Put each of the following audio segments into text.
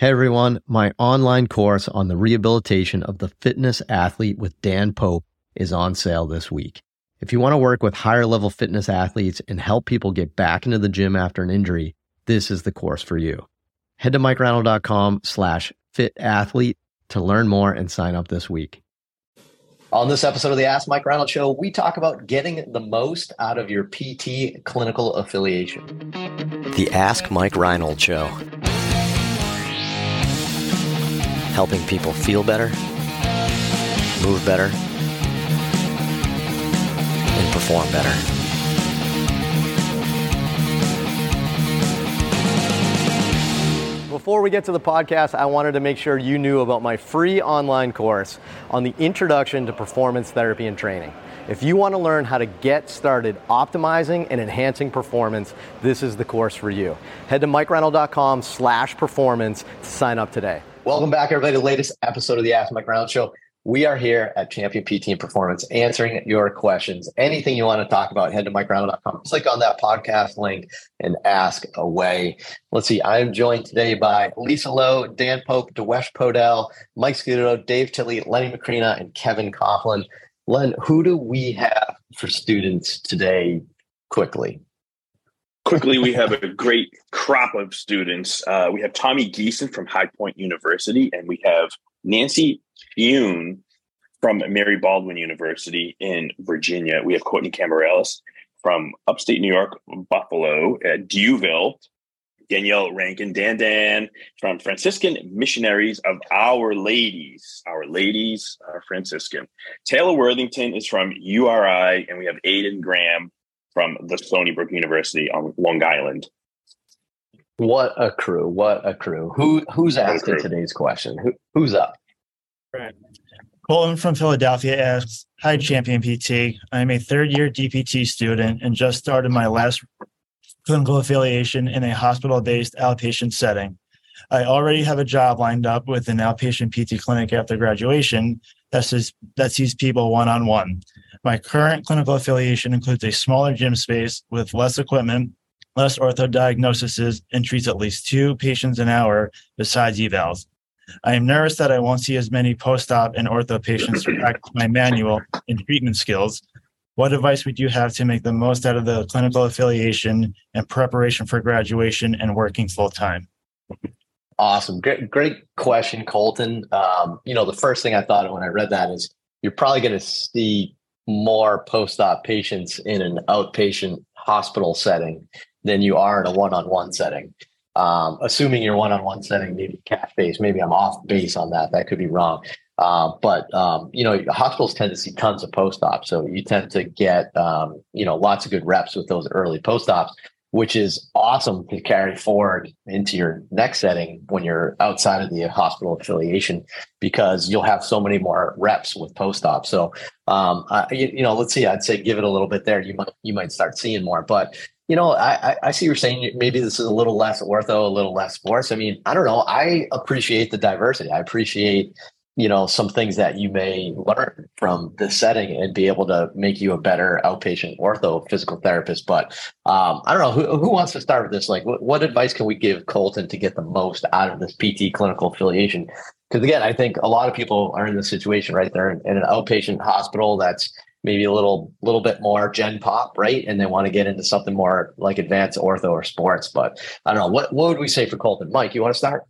Hey everyone, my online course on the rehabilitation of the fitness athlete with Dan Pope is on sale this week. If you want to work with higher level fitness athletes and help people get back into the gym after an injury, this is the course for you. Head to mikereinold.com slash fit athlete to learn more and sign up this week. On this episode of the Ask Mike Reinold Show, we talk about getting the most out of your PT clinical affiliation. The Ask Mike Reinold Show helping people feel better, move better, and perform better. Before we get to the podcast, I wanted to make sure you knew about my free online course on the introduction to performance therapy and training. If you want to learn how to get started optimizing and enhancing performance, this is the course for you. Head to mikereinold.com slash performance to sign up today. Welcome back, everybody, to the latest episode of the Ask Mike Reinold Show. We are here at Champion PT and Performance answering your questions. Anything you want to talk about, head to mikereinold.com. Click on that podcast link and ask away. Let's see. I'm joined today by Lisa Lowe, Dan Pope, Dewesh Podell, Mike Scudo, Dave Tilley, Lenny Macrina, and Kevin Coughlin. Len, who do we have for students today quickly? Quickly, we have a great crop of students. Uh, we have Tommy Geeson from High Point University, and we have Nancy Fune from Mary Baldwin University in Virginia. We have Courtney Camarellis from upstate New York, Buffalo, at D'Youville. Danielle Rankin, Dan Dan from Franciscan Missionaries of Our Ladies. Our Ladies are Franciscan. Taylor Worthington is from URI, and we have Aiden Graham from the Stony Brook University on Long Island. What a crew! What a crew! Who who's asking today's question? Who, who's up? Right. Colton from Philadelphia asks, "Hi, Champion PT. I'm a third-year DPT student and just started my last clinical affiliation in a hospital-based outpatient setting. I already have a job lined up with an outpatient PT clinic after graduation that says that sees people one-on-one. My current clinical affiliation includes a smaller gym space with less equipment, less ortho diagnoses, and treats at least two patients an hour besides evals. I am nervous that I won't see as many post-op and ortho patients to practice my manual and treatment skills. What advice would you have to make the most out of the clinical affiliation and preparation for graduation and working full time? Awesome. Great, great question, Colton. Um, you know, the first thing I thought of when I read that is you're probably going to see more post-op patients in an outpatient hospital setting than you are in a one-on-one setting. Um, assuming your one-on-one setting maybe cash base, maybe I'm off base on that. That could be wrong. Uh, but um, you know, hospitals tend to see tons of post-ops, so you tend to get um, you know lots of good reps with those early post-ops which is awesome to carry forward into your next setting when you're outside of the hospital affiliation because you'll have so many more reps with post op. So, um, you, you, know, let's see, I'd say give it a little bit there. You might, you might start seeing more, but you know, I, I see you're saying maybe this is a little less ortho, a little less sports. I mean, I don't know. I appreciate the diversity. I appreciate you know some things that you may learn from this setting and be able to make you a better outpatient ortho physical therapist but um, i don't know who, who wants to start with this? Like what, what advice can we give colton to get the most out of this pt clinical affiliation? Because again i think a lot of people are in this situation right? They're in, in an outpatient hospital that's maybe a little little bit more gen pop right? And they want to get into something more like advanced ortho or sports but i don't know. What, what would we say for colton? Mike you want to start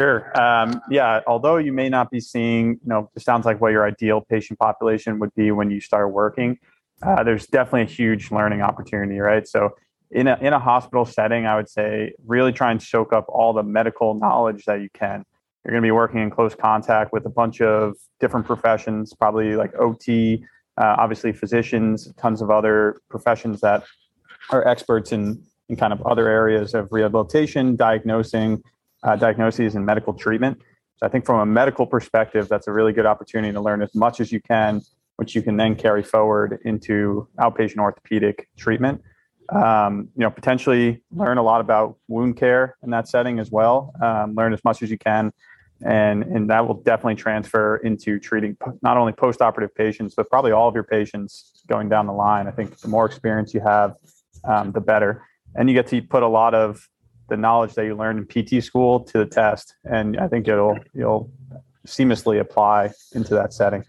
Sure. Um, yeah. Although you may not be seeing, you know, it sounds like what your ideal patient population would be when you start working. Uh, there's definitely a huge learning opportunity, right? So, in a in a hospital setting, I would say really try and soak up all the medical knowledge that you can. You're going to be working in close contact with a bunch of different professions, probably like OT, uh, obviously physicians, tons of other professions that are experts in in kind of other areas of rehabilitation, diagnosing, uh, diagnoses and medical treatment. So I think from a medical perspective, that's a really good opportunity to learn as much as you can, which you can then carry forward into outpatient orthopedic treatment. Um, you know, potentially learn a lot about wound care in that setting as well. Um, learn as much as you can, and and that will definitely transfer into treating not only post-operative patients, but probably all of your patients going down the line. I think the more experience you have, um, the better, and you get to put a lot of the knowledge that you learned in PT school to the test, and I think it'll you'll seamlessly apply into that setting.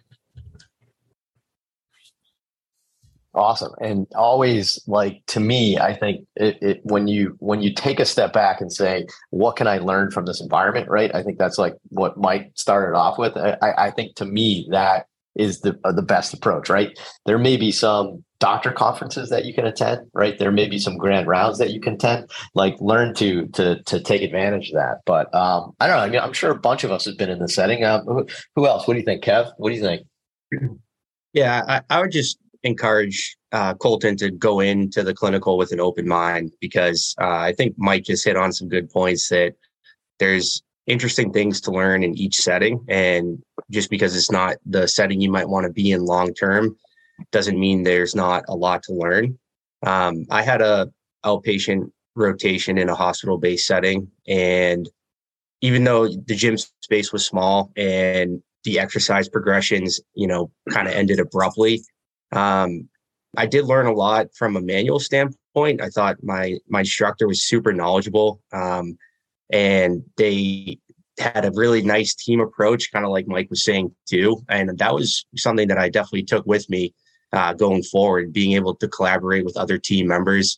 Awesome. And always like to me, I think it, it, when you when you take a step back and say, what can I learn from this environment? Right. I think that's like what Mike started off with. I, I think to me that is the uh, the best approach, right? There may be some doctor conferences that you can attend, right? There may be some grand rounds that you can attend. Like learn to to to take advantage of that. But um, I don't know. I mean, I'm sure a bunch of us have been in the setting. Um, who, who else? What do you think, Kev? What do you think? Yeah, I, I would just encourage uh, Colton to go into the clinical with an open mind because uh, I think Mike just hit on some good points that there's interesting things to learn in each setting. And just because it's not the setting you might want to be in long term doesn't mean there's not a lot to learn. Um, I had a outpatient rotation in a hospital based setting. And even though the gym space was small and the exercise progressions, you know, kind of ended abruptly, um, I did learn a lot from a manual standpoint. I thought my my instructor was super knowledgeable, um, and they had a really nice team approach, kind of like Mike was saying too. And that was something that I definitely took with me uh, going forward, being able to collaborate with other team members.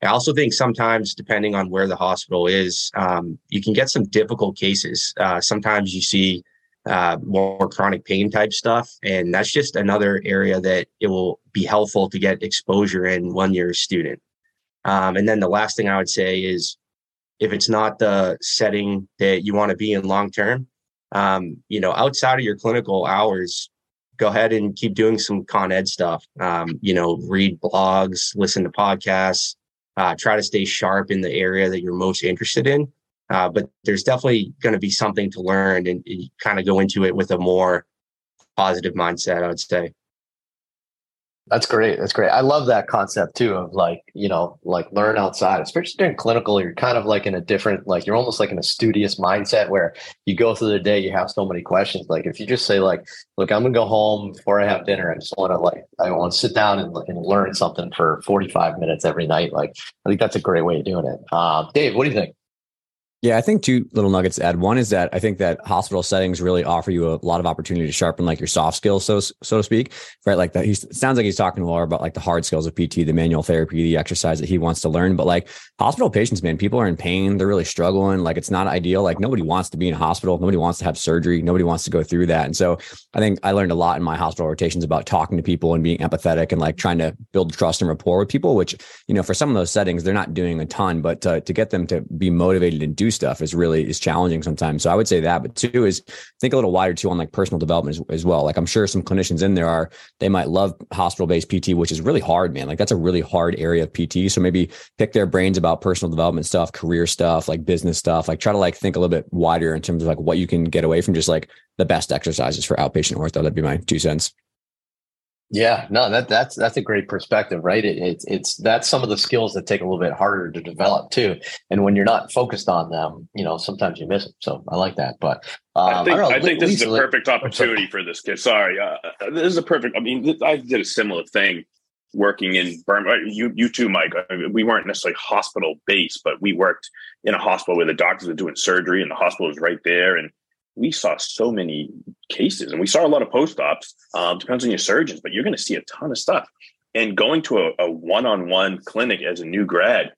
I also think sometimes, depending on where the hospital is, um, you can get some difficult cases. Uh, sometimes you see uh, more chronic pain type stuff. And that's just another area that it will be helpful to get exposure in when you're a student. Um, and then the last thing I would say is if it's not the setting that you want to be in long term, um, you know, outside of your clinical hours, go ahead and keep doing some con ed stuff. Um, you know, read blogs, listen to podcasts, uh, try to stay sharp in the area that you're most interested in. Uh, but there's definitely going to be something to learn and, and kind of go into it with a more positive mindset, I would say. That's great. That's great. I love that concept too of like, you know, like learn outside, especially during clinical. You're kind of like in a different, like you're almost like in a studious mindset where you go through the day, you have so many questions. Like if you just say like, look, I'm gonna go home before I have dinner. I just want to like, I want to sit down and, and learn something for 45 minutes every night. Like, I think that's a great way of doing it. Uh, Dave, what do you think? Yeah, I think two little nuggets to add. One is that I think that hospital settings really offer you a lot of opportunity to sharpen like your soft skills, so so to speak. Right, like that. He sounds like he's talking more about like the hard skills of PT, the manual therapy, the exercise that he wants to learn. But like hospital patients, man, people are in pain. They're really struggling. Like it's not ideal. Like nobody wants to be in a hospital. Nobody wants to have surgery. Nobody wants to go through that. And so I think I learned a lot in my hospital rotations about talking to people and being empathetic and like trying to build trust and rapport with people. Which you know, for some of those settings, they're not doing a ton, but to, to get them to be motivated and do stuff is really is challenging sometimes. So I would say that. But two is think a little wider too on like personal development as, as well. Like I'm sure some clinicians in there are they might love hospital based PT, which is really hard, man. Like that's a really hard area of PT. So maybe pick their brains about personal development stuff, career stuff, like business stuff. Like try to like think a little bit wider in terms of like what you can get away from just like the best exercises for outpatient ortho. That'd be my two cents. Yeah, no, that that's that's a great perspective, right? It, it's it's that's some of the skills that take a little bit harder to develop too, and when you're not focused on them, you know, sometimes you miss them. So I like that. But um, I think I, know, I think this is a perfect opportunity for this kid. Sorry, uh, uh, this is a perfect. I mean, I did a similar thing working in Burma. You you too, Mike. I mean, we weren't necessarily hospital based, but we worked in a hospital where the doctors were doing surgery, and the hospital was right there, and we saw so many cases and we saw a lot of post ops. Um, depends on your surgeons, but you're going to see a ton of stuff. And going to a one on one clinic as a new grad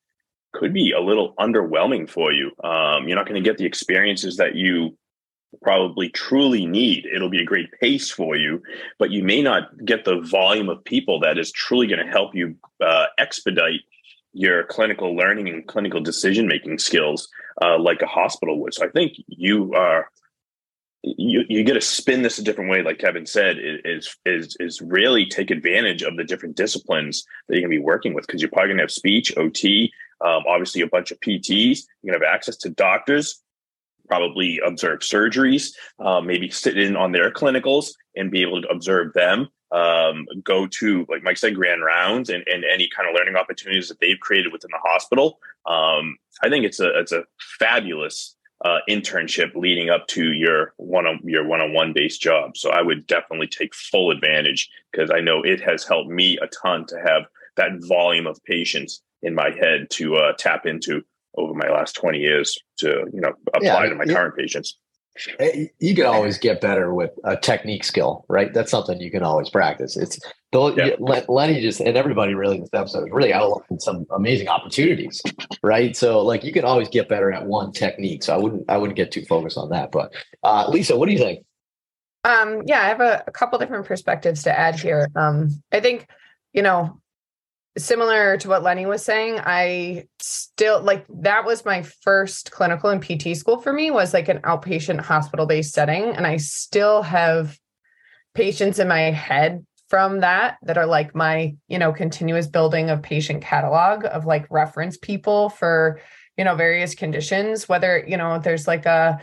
could be a little underwhelming for you. Um, you're not going to get the experiences that you probably truly need. It'll be a great pace for you, but you may not get the volume of people that is truly going to help you uh, expedite your clinical learning and clinical decision making skills uh, like a hospital would. So I think you are you you get to spin this a different way, like Kevin said, is is is really take advantage of the different disciplines that you're gonna be working with because you're probably gonna have speech, OT, um, obviously a bunch of PTs. You're gonna have access to doctors, probably observe surgeries, uh, maybe sit in on their clinicals and be able to observe them. Um, go to like Mike said, grand rounds and, and any kind of learning opportunities that they've created within the hospital. Um, I think it's a it's a fabulous uh, internship leading up to your one on your one on one based job. So I would definitely take full advantage because I know it has helped me a ton to have that volume of patients in my head to uh, tap into over my last 20 years to you know apply Yeah, to my yeah. current patients. Eh, You can always get better with a technique skill, right? That's something you can always practice. It's though Yeah. Len- Lenny just and everybody really in this episode has really outlined some amazing opportunities, right? So like you can always get better at one technique. So I wouldn't I wouldn't get too focused on that. But uh, Lisa, what do you think? Um, yeah, I have a, a couple different perspectives to add here. Um, I think, you know, similar to what Lenny was saying, I still like that was my first clinical and PT school for me was like an outpatient hospital based setting. And I still have patients in my head from that that are like my, you know, continuous building of patient catalog of like reference people for, you know, various conditions, whether, you know, there's like a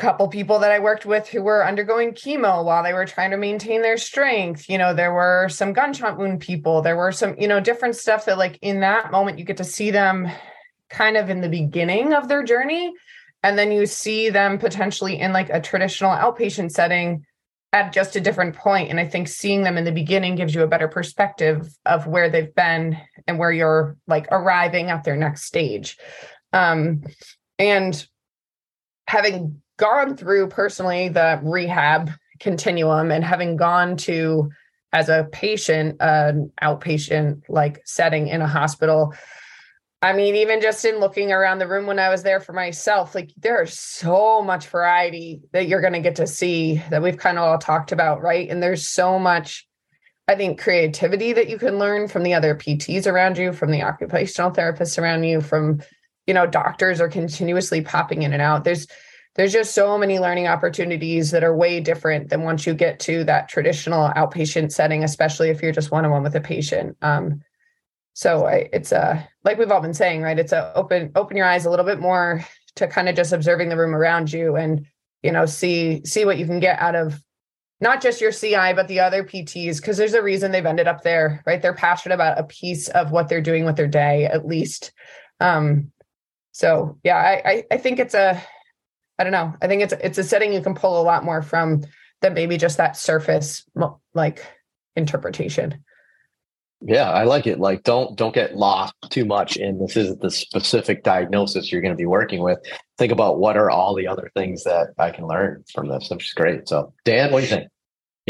couple people that I worked with who were undergoing chemo while they were trying to maintain their strength. You know, there were some gunshot wound people. There were some, you know, different stuff that like in that moment you get to see them kind of in the beginning of their journey and then you see them potentially in like a traditional outpatient setting at just a different point. and i think seeing them in the beginning gives you a better perspective of where they've been and where you're like arriving at their next stage um and having gone through personally the rehab continuum and having gone to as a patient an outpatient like setting in a hospital i mean even just in looking around the room when i was there for myself like there's so much variety that you're going to get to see that we've kind of all talked about right? And there's so much i think creativity that you can learn from the other pts around you from the occupational therapists around you from you know doctors are continuously popping in and out. There's there's just so many learning opportunities that are way different than once you get to that traditional outpatient setting, especially if you're just one on one with a patient. Um, so I, it's a like we've all been saying, right? It's a open open your eyes a little bit more to kind of just observing the room around you and you know see see what you can get out of not just your CI but the other PTs because there's a reason they've ended up there, right? They're passionate about a piece of what they're doing with their day at least. Um, so yeah, I, I I think it's a I don't know. I think it's it's a setting you can pull a lot more from than maybe just that surface like interpretation. Yeah, I like it. Like don't don't get lost too much in this isn't the specific diagnosis you're going to be working with. Think about what are all the other things that I can learn from this, which is great. So Dan, what do you think?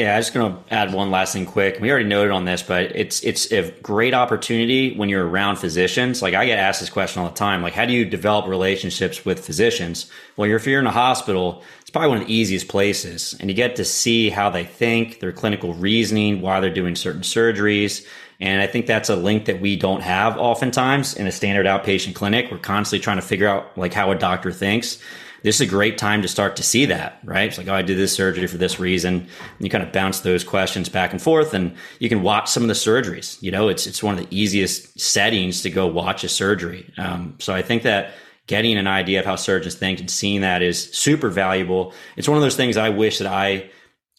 Yeah, I'm just going to add one last thing quick. We already noted on this, but it's it's a great opportunity when you're around physicians. Like I get asked this question all the time. Like, how do you develop relationships with physicians? Well, if you're in a hospital, it's probably one of the easiest places, and you get to see how they think, their clinical reasoning, why they're doing certain surgeries. And I think that's a link that we don't have oftentimes in a standard outpatient clinic. We're constantly trying to figure out like how a doctor thinks this is a great time to start to see that, right? It's like, oh, I did this surgery for this reason. And you kind of bounce those questions back and forth and you can watch some of the surgeries. You know, it's, it's one of the easiest settings to go watch a surgery. Um, so I think that getting an idea of how surgeons think and seeing that is super valuable. It's one of those things I wish that I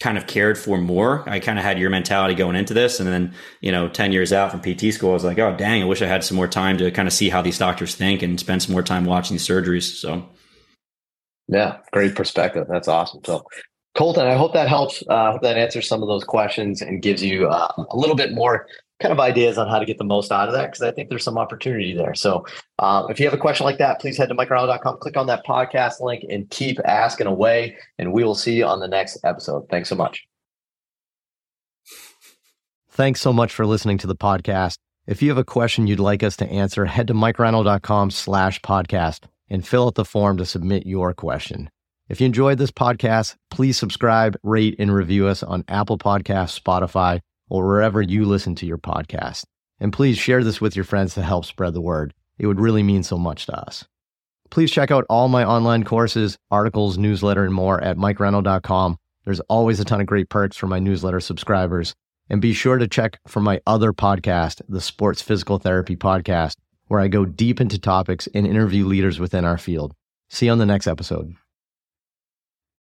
kind of cared for more. I kind of had your mentality going into this. And then, you know, 10 years out from PT school, I was like, oh, dang, I wish I had some more time to kind of see how these doctors think and spend some more time watching these surgeries. So, Yeah, great perspective. That's awesome. So, Colton, I hope that helps. Uh, hope that answers some of those questions and gives you uh, a little bit more kind of ideas on how to get the most out of that because I think there's some opportunity there. So, uh, if you have a question like that, please head to mikereinold.com, click on that podcast link, and keep asking away. And we will see you on the next episode. Thanks so much. Thanks so much for listening to the podcast. If you have a question you'd like us to answer, head to mikereinold.com slash podcast and fill out the form to submit your question. If you enjoyed this podcast, please subscribe, rate, and review us on Apple Podcasts, Spotify, or wherever you listen to your podcast. And please share this with your friends to help spread the word. It would really mean so much to us. Please check out all my online courses, articles, newsletter, and more at mikereinold.com. There's always a ton of great perks for my newsletter subscribers. And be sure to check for my other podcast, the Sports Physical Therapy Podcast, where I go deep into topics and interview leaders within our field. See you on the next episode.